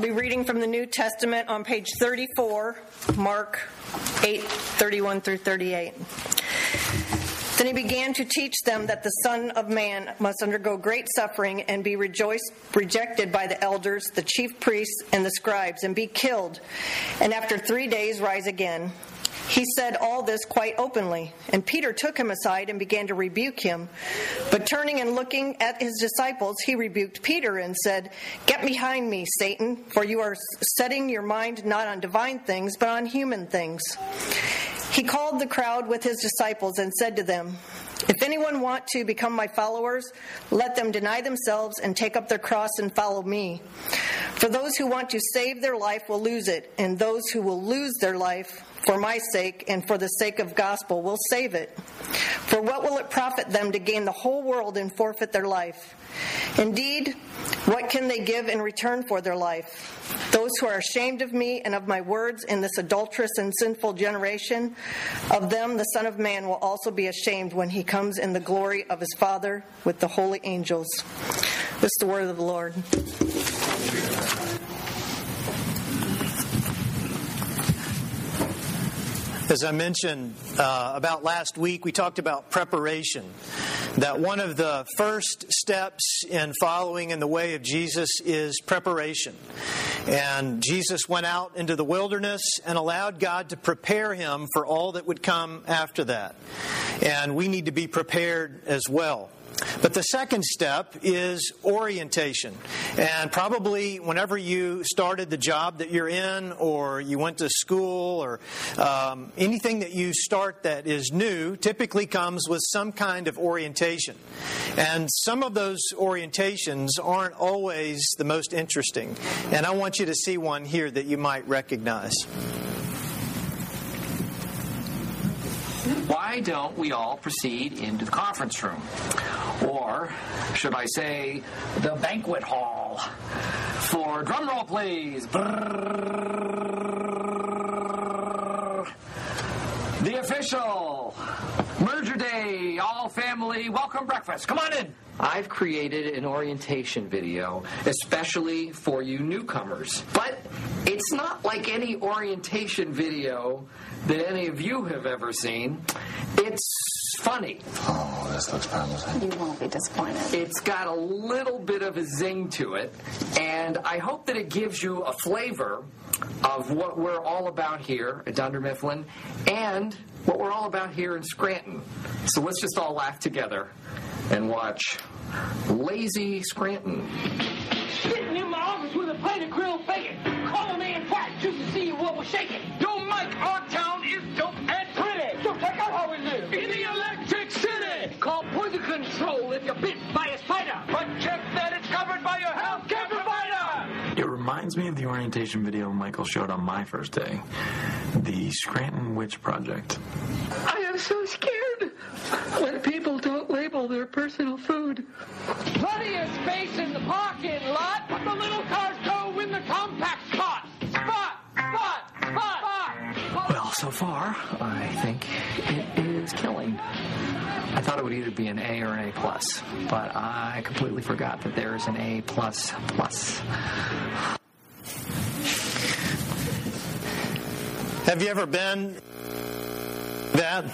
Be reading from the New Testament on page 34, Mark 8 31 through 38. Then he began to teach them that the Son of Man must undergo great suffering and be rejoiced, rejected by the elders, the chief priests, and the scribes, and be killed, and after three days rise again. He said all this quite openly, and Peter took him aside and began to rebuke him. But turning and looking at his disciples, he rebuked Peter and said, Get behind me, Satan, for you are setting your mind not on divine things, but on human things. He called the crowd with his disciples and said to them, If anyone want to become my followers, let them deny themselves and take up their cross and follow me. For those who want to save their life will lose it, and those who will lose their life for my sake and for the sake of gospel will save it. For what will it profit them to gain the whole world and forfeit their life? Indeed, what can they give in return for their life? Those who are ashamed of me and of my words in this adulterous and sinful generation, of them the Son of Man will also be ashamed when he comes in the glory of his Father with the holy angels. This is the word of the Lord. As I mentioned uh, about last week, we talked about preparation. That one of the first steps in following in the way of Jesus is preparation. And Jesus went out into the wilderness and allowed God to prepare him for all that would come after that. And we need to be prepared as well. But the second step is orientation. And probably whenever you started the job that you're in, or you went to school, or um, anything that you start that is new, typically comes with some kind of orientation. And some of those orientations aren't always the most interesting. And I want you to see one here that you might recognize. Why don't we all proceed into the conference room? Or, should I say, the banquet hall? For drum roll, please. The official merger day, all family welcome breakfast. Come on in. I've created an orientation video especially for you newcomers. But it's not like any orientation video that any of you have ever seen. It's funny. Oh, this looks promising. You won't be disappointed. It's got a little bit of a zing to it, and I hope that it gives you a flavor of what we're all about here at Dunder Mifflin and what we're all about here in Scranton. So let's just all laugh together and watch Lazy Scranton. Sitting in my office with a plate of grilled bacon, calling me in fat just to see what was shaking. Call control if you're bit by a spider, but check that it's covered by your health care provider. It reminds me of the orientation video Michael showed on my first day the Scranton Witch Project. I am so scared when people don't label their personal food. Plenty of space in the parking lot, but the little cars go in the compact spot. Spot, spot, spot, spot. Well, so far, I think it is killing. I thought it would either be an A or an A plus, but I completely forgot that there is an A plus plus. Have you ever been that?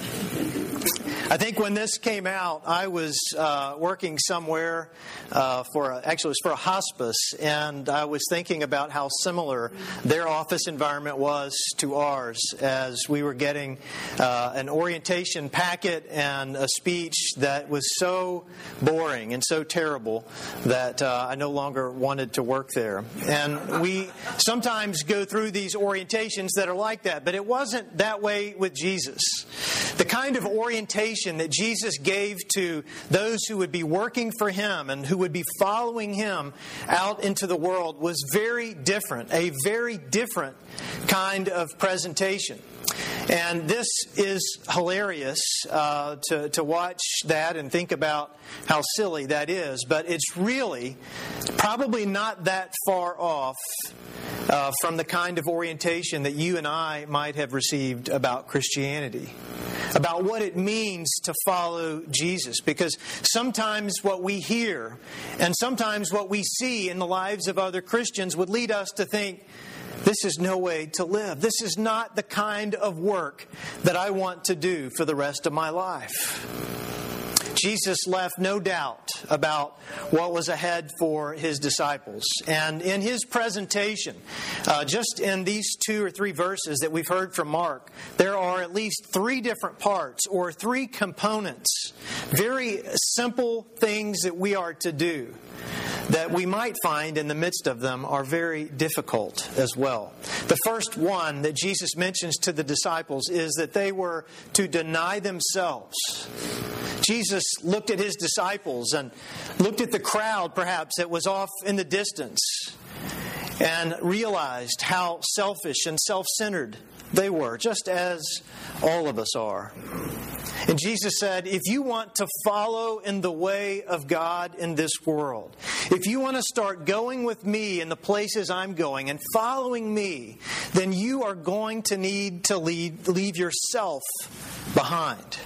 I think when this came out, I was uh, working somewhere uh, for a, actually it was for a hospice, and I was thinking about how similar their office environment was to ours as we were getting uh, an orientation packet and a speech that was so boring and so terrible that uh, I no longer wanted to work there. And we sometimes go through these orientations that are like that, but it wasn't that way with Jesus. The kind of orientation that Jesus gave to those who would be working for him and who would be following him out into the world was very different, a very different kind of presentation. And this is hilarious uh, to, to watch that and think about how silly that is, but it's really probably not that far off uh, from the kind of orientation that you and I might have received about Christianity, about what it means to follow Jesus. Because sometimes what we hear and sometimes what we see in the lives of other Christians would lead us to think, this is no way to live. This is not the kind of work that I want to do for the rest of my life. Jesus left no doubt about what was ahead for his disciples. And in his presentation, uh, just in these two or three verses that we've heard from Mark, there are at least three different parts or three components, very simple things that we are to do that we might find in the midst of them are very difficult as well. The first one that Jesus mentions to the disciples is that they were to deny themselves. Jesus looked at his disciples and looked at the crowd, perhaps, that was off in the distance, and realized how selfish and self centered they were, just as all of us are. And Jesus said, if you want to follow in the way of God in this world, if you want to start going with me in the places I'm going and following me, then you are going to need to lead, leave yourself behind.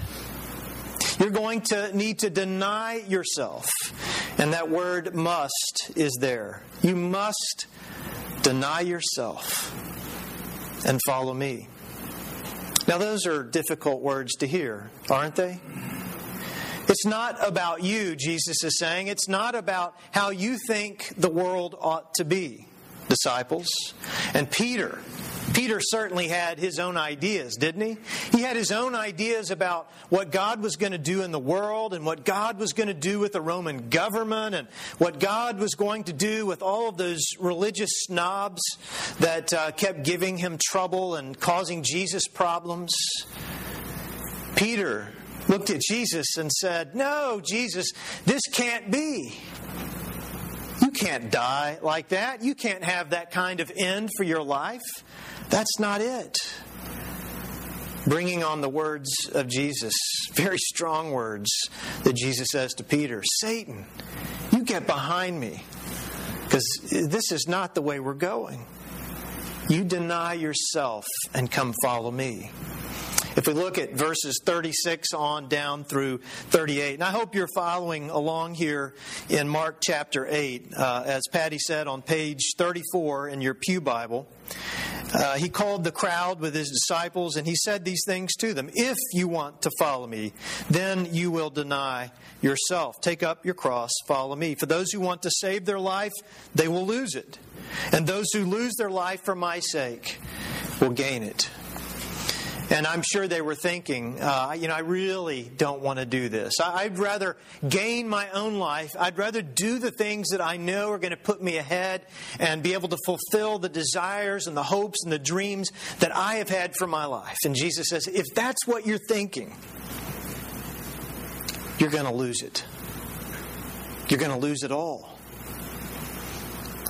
You're going to need to deny yourself. And that word must is there. You must deny yourself and follow me. Now, those are difficult words to hear, aren't they? It's not about you, Jesus is saying. It's not about how you think the world ought to be, disciples. And Peter Peter certainly had his own ideas, didn't he? He had his own ideas about what God was going to do in the world and what God was going to do with the Roman government and what God was going to do with all of those religious snobs that uh, kept giving him trouble and causing Jesus problems. Peter looked at Jesus and said, No, Jesus, this can't be. You can't die like that. You can't have that kind of end for your life. That's not it. Bringing on the words of Jesus, very strong words that Jesus says to Peter Satan, you get behind me because this is not the way we're going. You deny yourself and come follow me. If we look at verses 36 on down through 38, and I hope you're following along here in Mark chapter 8, uh, as Patty said on page 34 in your Pew Bible. Uh, he called the crowd with his disciples and he said these things to them If you want to follow me, then you will deny yourself. Take up your cross, follow me. For those who want to save their life, they will lose it. And those who lose their life for my sake will gain it. And I'm sure they were thinking, uh, you know, I really don't want to do this. I'd rather gain my own life. I'd rather do the things that I know are going to put me ahead and be able to fulfill the desires and the hopes and the dreams that I have had for my life. And Jesus says, if that's what you're thinking, you're going to lose it. You're going to lose it all.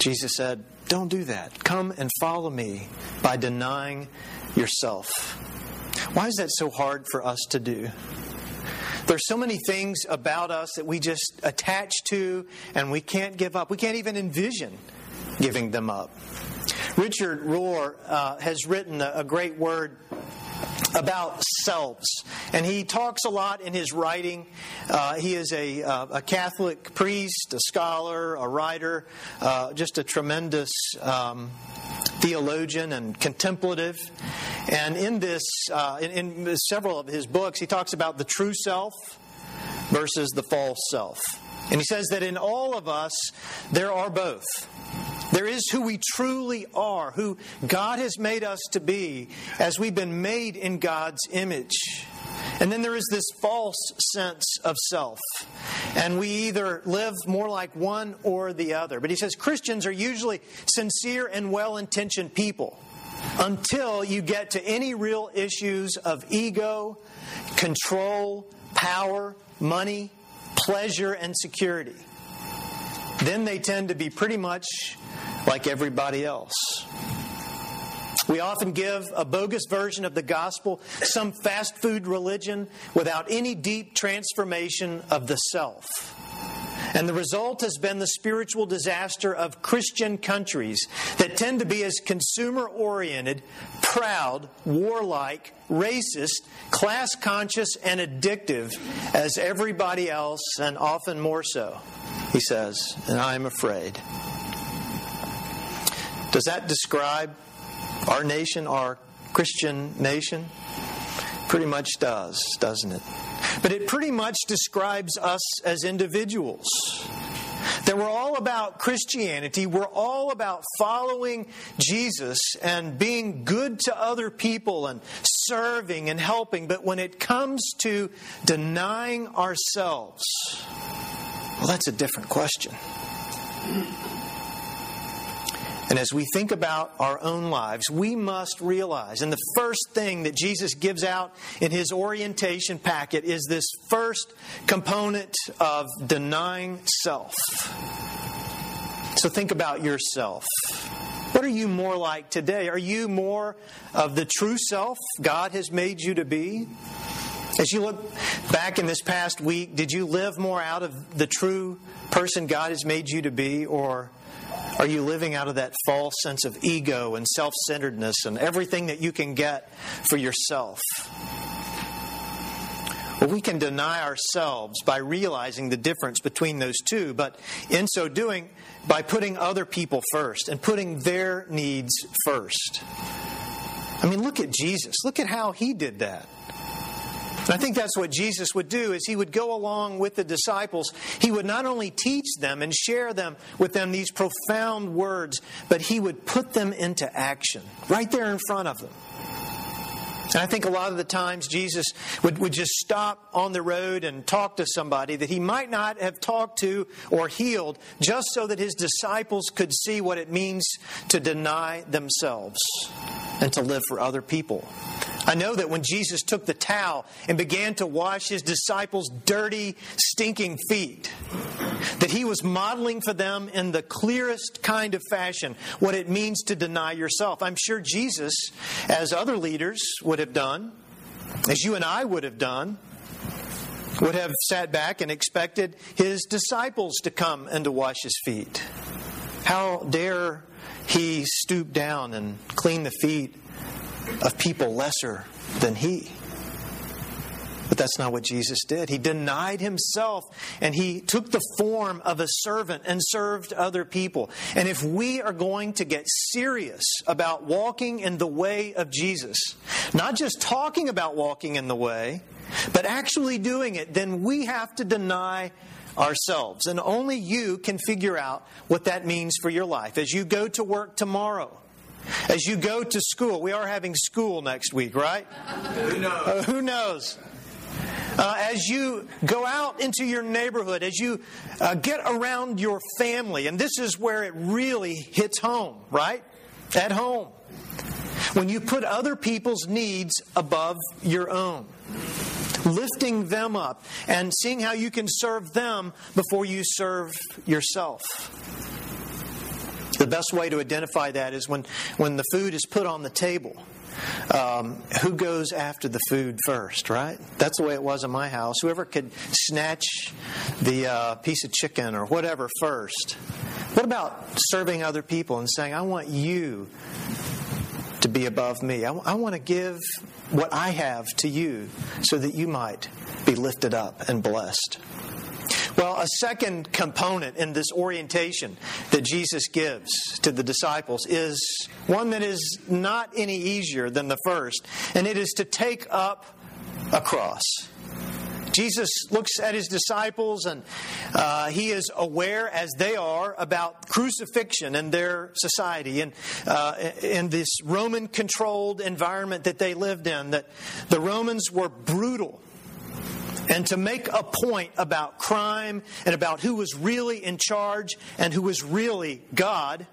Jesus said, Don't do that. Come and follow me by denying yourself. Why is that so hard for us to do? There's so many things about us that we just attach to and we can't give up. We can't even envision giving them up. Richard Rohr uh, has written a, a great word about selves. And he talks a lot in his writing. Uh, he is a, uh, a, Catholic priest, a scholar, a writer, uh, just a tremendous um, theologian and contemplative. And in this, uh, in, in several of his books, he talks about the true self versus the false self. And he says that in all of us, there are both. There is who we truly are, who God has made us to be as we've been made in God's image. And then there is this false sense of self. And we either live more like one or the other. But he says Christians are usually sincere and well intentioned people until you get to any real issues of ego, control, power, money, pleasure, and security. Then they tend to be pretty much like everybody else. We often give a bogus version of the gospel, some fast food religion without any deep transformation of the self. And the result has been the spiritual disaster of Christian countries that tend to be as consumer oriented, proud, warlike, racist, class conscious, and addictive as everybody else, and often more so, he says. And I am afraid. Does that describe our nation, our Christian nation? Pretty much does, doesn't it? But it pretty much describes us as individuals. That we're all about Christianity, we're all about following Jesus and being good to other people and serving and helping. But when it comes to denying ourselves, well, that's a different question. And as we think about our own lives, we must realize, and the first thing that Jesus gives out in his orientation packet is this first component of denying self. So think about yourself. What are you more like today? Are you more of the true self God has made you to be? As you look back in this past week, did you live more out of the true person God has made you to be, or are you living out of that false sense of ego and self centeredness and everything that you can get for yourself? Well, we can deny ourselves by realizing the difference between those two, but in so doing, by putting other people first and putting their needs first. I mean, look at Jesus. Look at how he did that. And I think that's what Jesus would do is he would go along with the disciples. He would not only teach them and share them with them these profound words, but he would put them into action right there in front of them. And I think a lot of the times Jesus would, would just stop on the road and talk to somebody that he might not have talked to or healed just so that his disciples could see what it means to deny themselves and to live for other people. I know that when Jesus took the towel and began to wash his disciples' dirty, stinking feet, that he was modeling for them in the clearest kind of fashion what it means to deny yourself. I'm sure Jesus, as other leaders would have done, as you and I would have done, would have sat back and expected his disciples to come and to wash his feet. How dare he stooped down and cleaned the feet of people lesser than he. But that's not what Jesus did. He denied himself and he took the form of a servant and served other people. And if we are going to get serious about walking in the way of Jesus, not just talking about walking in the way, but actually doing it, then we have to deny ourselves. And only you can figure out what that means for your life. As you go to work tomorrow, as you go to school, we are having school next week, right? Who knows? Uh, who knows? Uh, as you go out into your neighborhood, as you uh, get around your family, and this is where it really hits home, right? At home. When you put other people's needs above your own, lifting them up and seeing how you can serve them before you serve yourself. The best way to identify that is when, when the food is put on the table. Um, who goes after the food first, right? That's the way it was in my house. Whoever could snatch the uh, piece of chicken or whatever first. What about serving other people and saying, I want you be above me? I, I want to give what I have to you so that you might be lifted up and blessed. Well, a second component in this orientation that Jesus gives to the disciples is one that is not any easier than the first, and it is to take up a cross. Jesus looks at his disciples and uh, he is aware, as they are, about crucifixion in their society and uh, in this Roman controlled environment that they lived in, that the Romans were brutal and to make a point about crime and about who was really in charge and who was really God,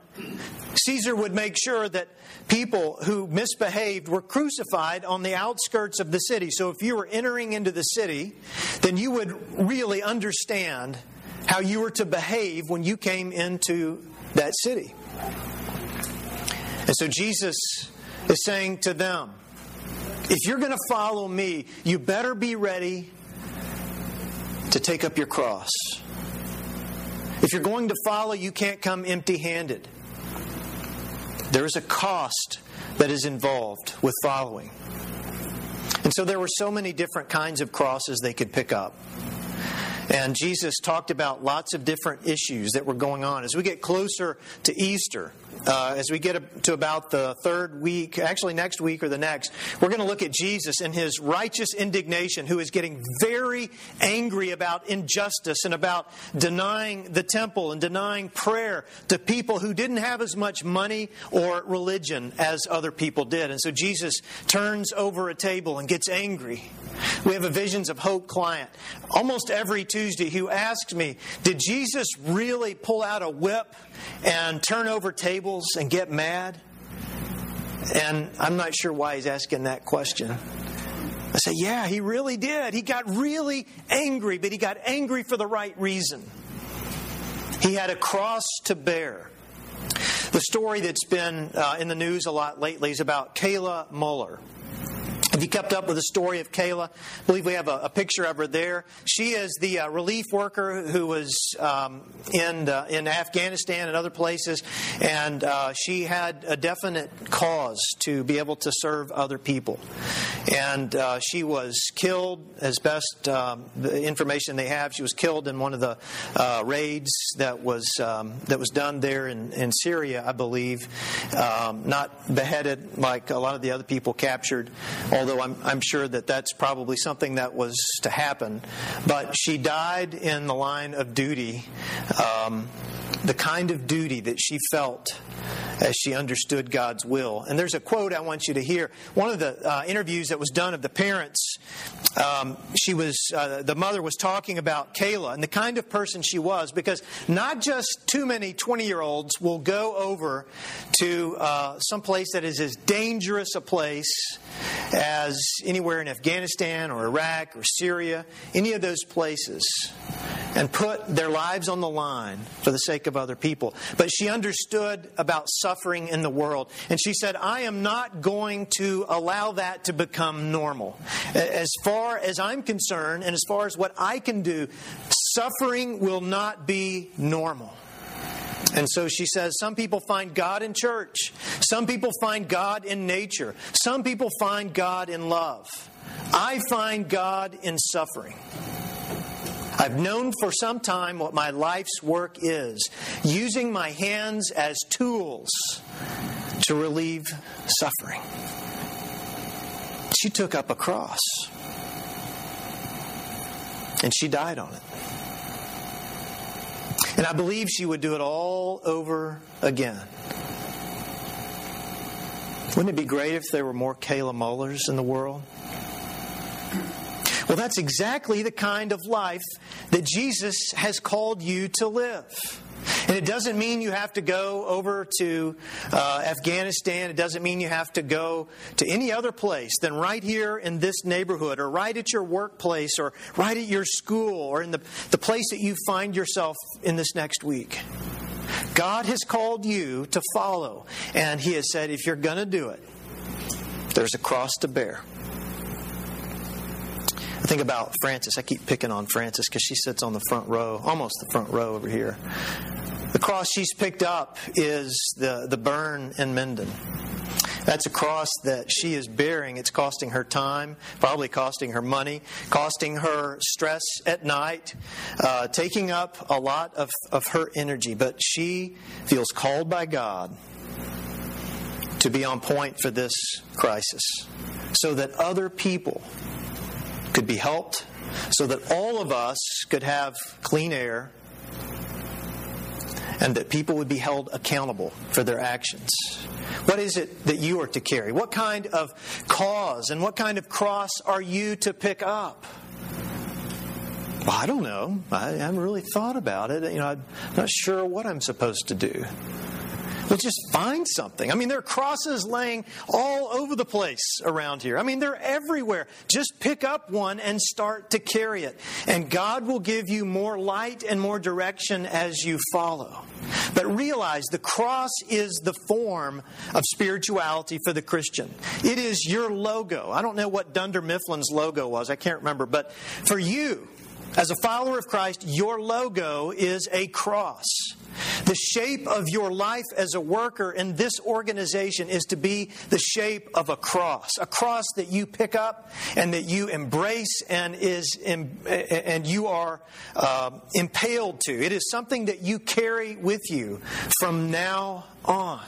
Caesar would make sure that people who misbehaved were crucified on the outskirts of the city. So if you were entering into the city, then you would really understand how you were to behave when you came into that city. And so Jesus is saying to them, if you're going to follow me, you better be ready to take up your cross. If you're going to follow, you can't come empty handed. There is a cost that is involved with following. And so there were so many different kinds of crosses they could pick up. And Jesus talked about lots of different issues that were going on. As we get closer to Easter, uh, as we get to about the third week, actually next week or the next, we're going to look at Jesus and his righteous indignation, who is getting very angry about injustice and about denying the temple and denying prayer to people who didn't have as much money or religion as other people did. And so Jesus turns over a table and gets angry. We have a Visions of Hope client almost every Tuesday who asked me, Did Jesus really pull out a whip and turn over tables and get mad? And I'm not sure why he's asking that question. I say, Yeah, he really did. He got really angry, but he got angry for the right reason. He had a cross to bear. The story that's been uh, in the news a lot lately is about Kayla Mueller. Have you kept up with the story of Kayla? I believe we have a, a picture of her there. She is the uh, relief worker who was um, in uh, in Afghanistan and other places, and uh, she had a definite cause to be able to serve other people. And uh, she was killed, as best um, the information they have, she was killed in one of the uh, raids that was um, that was done there in, in Syria, I believe. Um, not beheaded like a lot of the other people captured I'm, I'm sure that that's probably something that was to happen. But she died in the line of duty, um, the kind of duty that she felt as she understood God's will. And there's a quote I want you to hear. One of the uh, interviews that was done of the parents, um, she was uh, the mother was talking about Kayla and the kind of person she was, because not just too many 20 year olds will go over to uh, some place that is as dangerous a place as anywhere in Afghanistan or Iraq or Syria, any of those places, and put their lives on the line for the sake of other people. But she understood about suffering in the world. And she said, I am not going to allow that to become normal. As far as I'm concerned, and as far as what I can do, suffering will not be normal. And so she says, some people find God in church. Some people find God in nature. Some people find God in love. I find God in suffering. I've known for some time what my life's work is using my hands as tools to relieve suffering. She took up a cross and she died on it. And I believe she would do it all over again. Wouldn't it be great if there were more Kayla Muellers in the world? Well, that's exactly the kind of life that Jesus has called you to live. And it doesn't mean you have to go over to uh, Afghanistan. It doesn't mean you have to go to any other place than right here in this neighborhood or right at your workplace or right at your school or in the, the place that you find yourself in this next week. God has called you to follow, and He has said, if you're going to do it, there's a cross to bear. I think about Frances. I keep picking on Frances because she sits on the front row, almost the front row over here. The cross she's picked up is the, the burn in Minden. That's a cross that she is bearing. It's costing her time, probably costing her money, costing her stress at night, uh, taking up a lot of, of her energy. But she feels called by God to be on point for this crisis so that other people could be helped, so that all of us could have clean air, and that people would be held accountable for their actions. What is it that you are to carry? What kind of cause and what kind of cross are you to pick up? Well, I don't know. I haven't really thought about it. You know, I'm not sure what I'm supposed to do. Well, just find something. I mean, there are crosses laying all over the place around here. I mean, they're everywhere. Just pick up one and start to carry it. And God will give you more light and more direction as you follow. But realize the cross is the form of spirituality for the Christian. It is your logo. I don't know what Dunder Mifflin's logo was, I can't remember. But for you, As a follower of Christ, your logo is a cross. The shape of your life as a worker in this organization is to be the shape of a cross, a cross that you pick up and that you embrace and is and you are uh, impaled to. It is something that you carry with you from now on.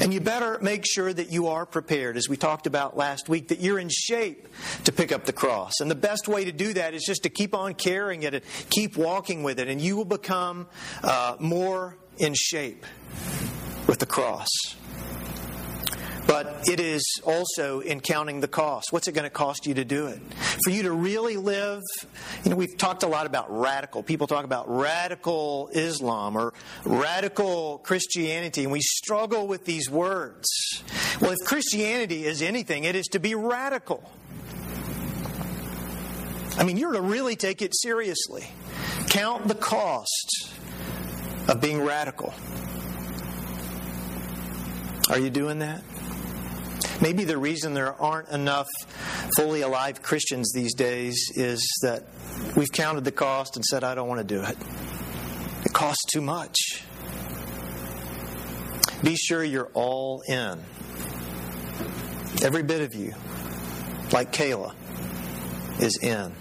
And you better make sure that you are prepared, as we talked about last week, that you're in shape to pick up the cross. And the best way to do that is just to keep on carrying it and keep walking with it, and you will become uh, more in shape with the cross. But it is also in counting the cost. What's it going to cost you to do it? For you to really live, you know, we've talked a lot about radical. People talk about radical Islam or radical Christianity, and we struggle with these words. Well, if Christianity is anything, it is to be radical. I mean, you're to really take it seriously. Count the cost of being radical. Are you doing that? Maybe the reason there aren't enough fully alive Christians these days is that we've counted the cost and said, I don't want to do it. It costs too much. Be sure you're all in. Every bit of you, like Kayla, is in.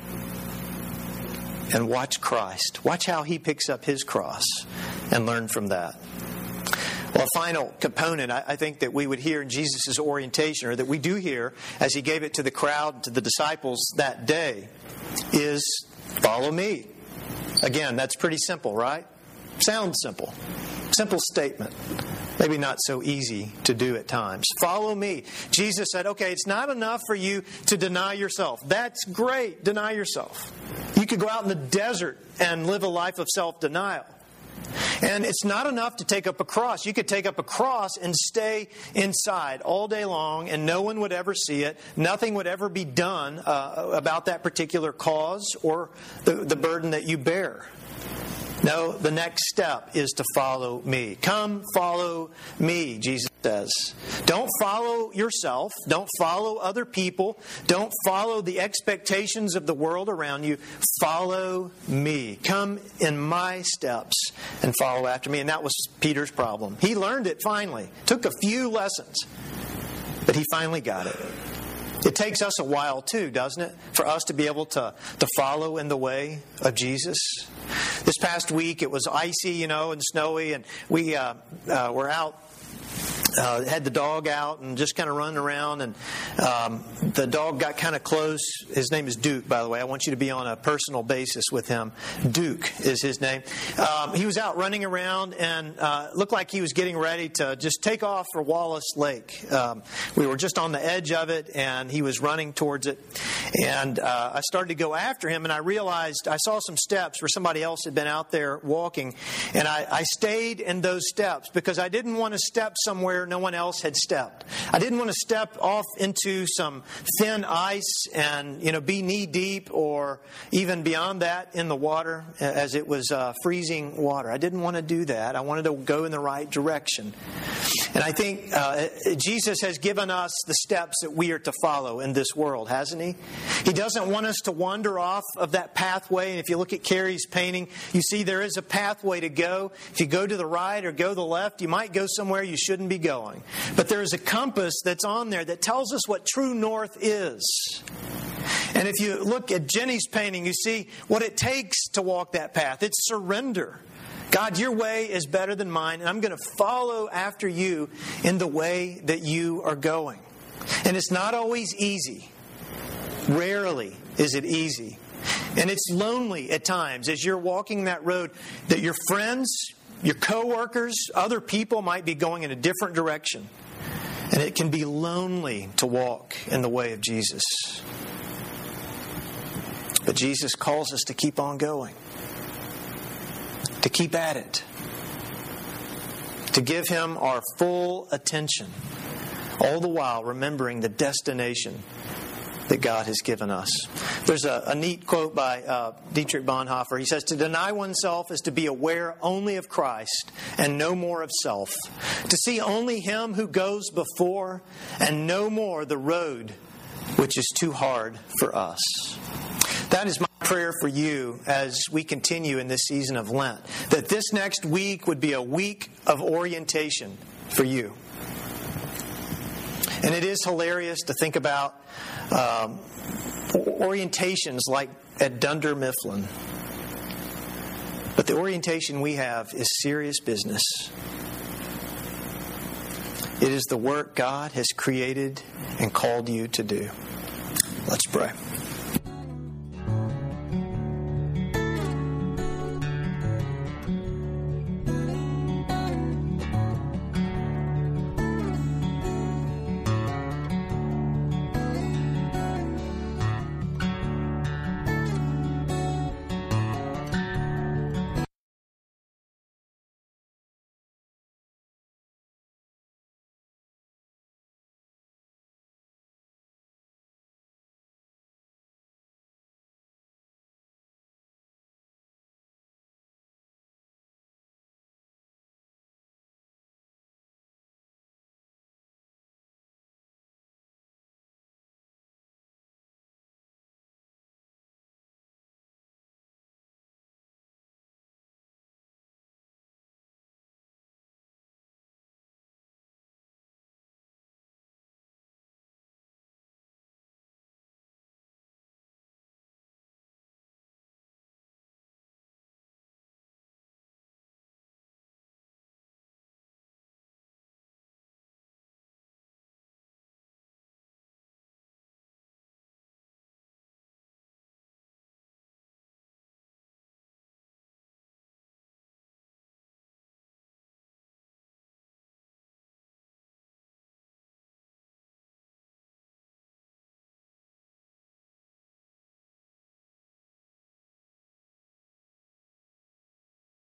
And watch Christ. Watch how he picks up his cross and learn from that. Well, a final component I think that we would hear in Jesus' orientation, or that we do hear as he gave it to the crowd, to the disciples that day, is follow me. Again, that's pretty simple, right? Sounds simple. Simple statement. Maybe not so easy to do at times. Follow me. Jesus said, okay, it's not enough for you to deny yourself. That's great. Deny yourself. You could go out in the desert and live a life of self denial. And it's not enough to take up a cross. You could take up a cross and stay inside all day long, and no one would ever see it. Nothing would ever be done uh, about that particular cause or the, the burden that you bear. No, the next step is to follow me. Come, follow me, Jesus says. Don't follow yourself. Don't follow other people. Don't follow the expectations of the world around you. Follow me. Come in my steps and follow after me. And that was Peter's problem. He learned it finally. Took a few lessons, but he finally got it. It takes us a while too, doesn't it, for us to be able to, to follow in the way of Jesus? This past week it was icy, you know, and snowy, and we uh, uh, were out uh, had the dog out and just kind of running around, and um, the dog got kind of close. His name is Duke, by the way. I want you to be on a personal basis with him. Duke is his name. Um, he was out running around and uh, looked like he was getting ready to just take off for Wallace Lake. Um, we were just on the edge of it, and he was running towards it. And uh, I started to go after him, and I realized I saw some steps where somebody else had been out there walking, and I, I stayed in those steps because I didn't want to step somewhere no one else had stepped. I didn't want to step off into some thin ice and you know be knee deep or even beyond that in the water as it was uh, freezing water. I didn't want to do that. I wanted to go in the right direction. And I think uh, Jesus has given us the steps that we are to follow in this world, hasn't he? He doesn't want us to wander off of that pathway. And if you look at Carrie's painting, you see there is a pathway to go. If you go to the right or go to the left, you might go somewhere you shouldn't be going. But there is a compass that's on there that tells us what true north is. And if you look at Jenny's painting, you see what it takes to walk that path. It's surrender. God, your way is better than mine, and I'm going to follow after you in the way that you are going. And it's not always easy. Rarely is it easy. And it's lonely at times as you're walking that road that your friends, your coworkers, other people might be going in a different direction. And it can be lonely to walk in the way of Jesus. But Jesus calls us to keep on going, to keep at it, to give Him our full attention, all the while remembering the destination that God has given us. There's a, a neat quote by uh, Dietrich Bonhoeffer. He says, To deny oneself is to be aware only of Christ and no more of self, to see only Him who goes before and no more the road which is too hard for us. That is my prayer for you as we continue in this season of Lent. That this next week would be a week of orientation for you. And it is hilarious to think about um, orientations like at Dunder Mifflin. But the orientation we have is serious business. It is the work God has created and called you to do. Let's pray.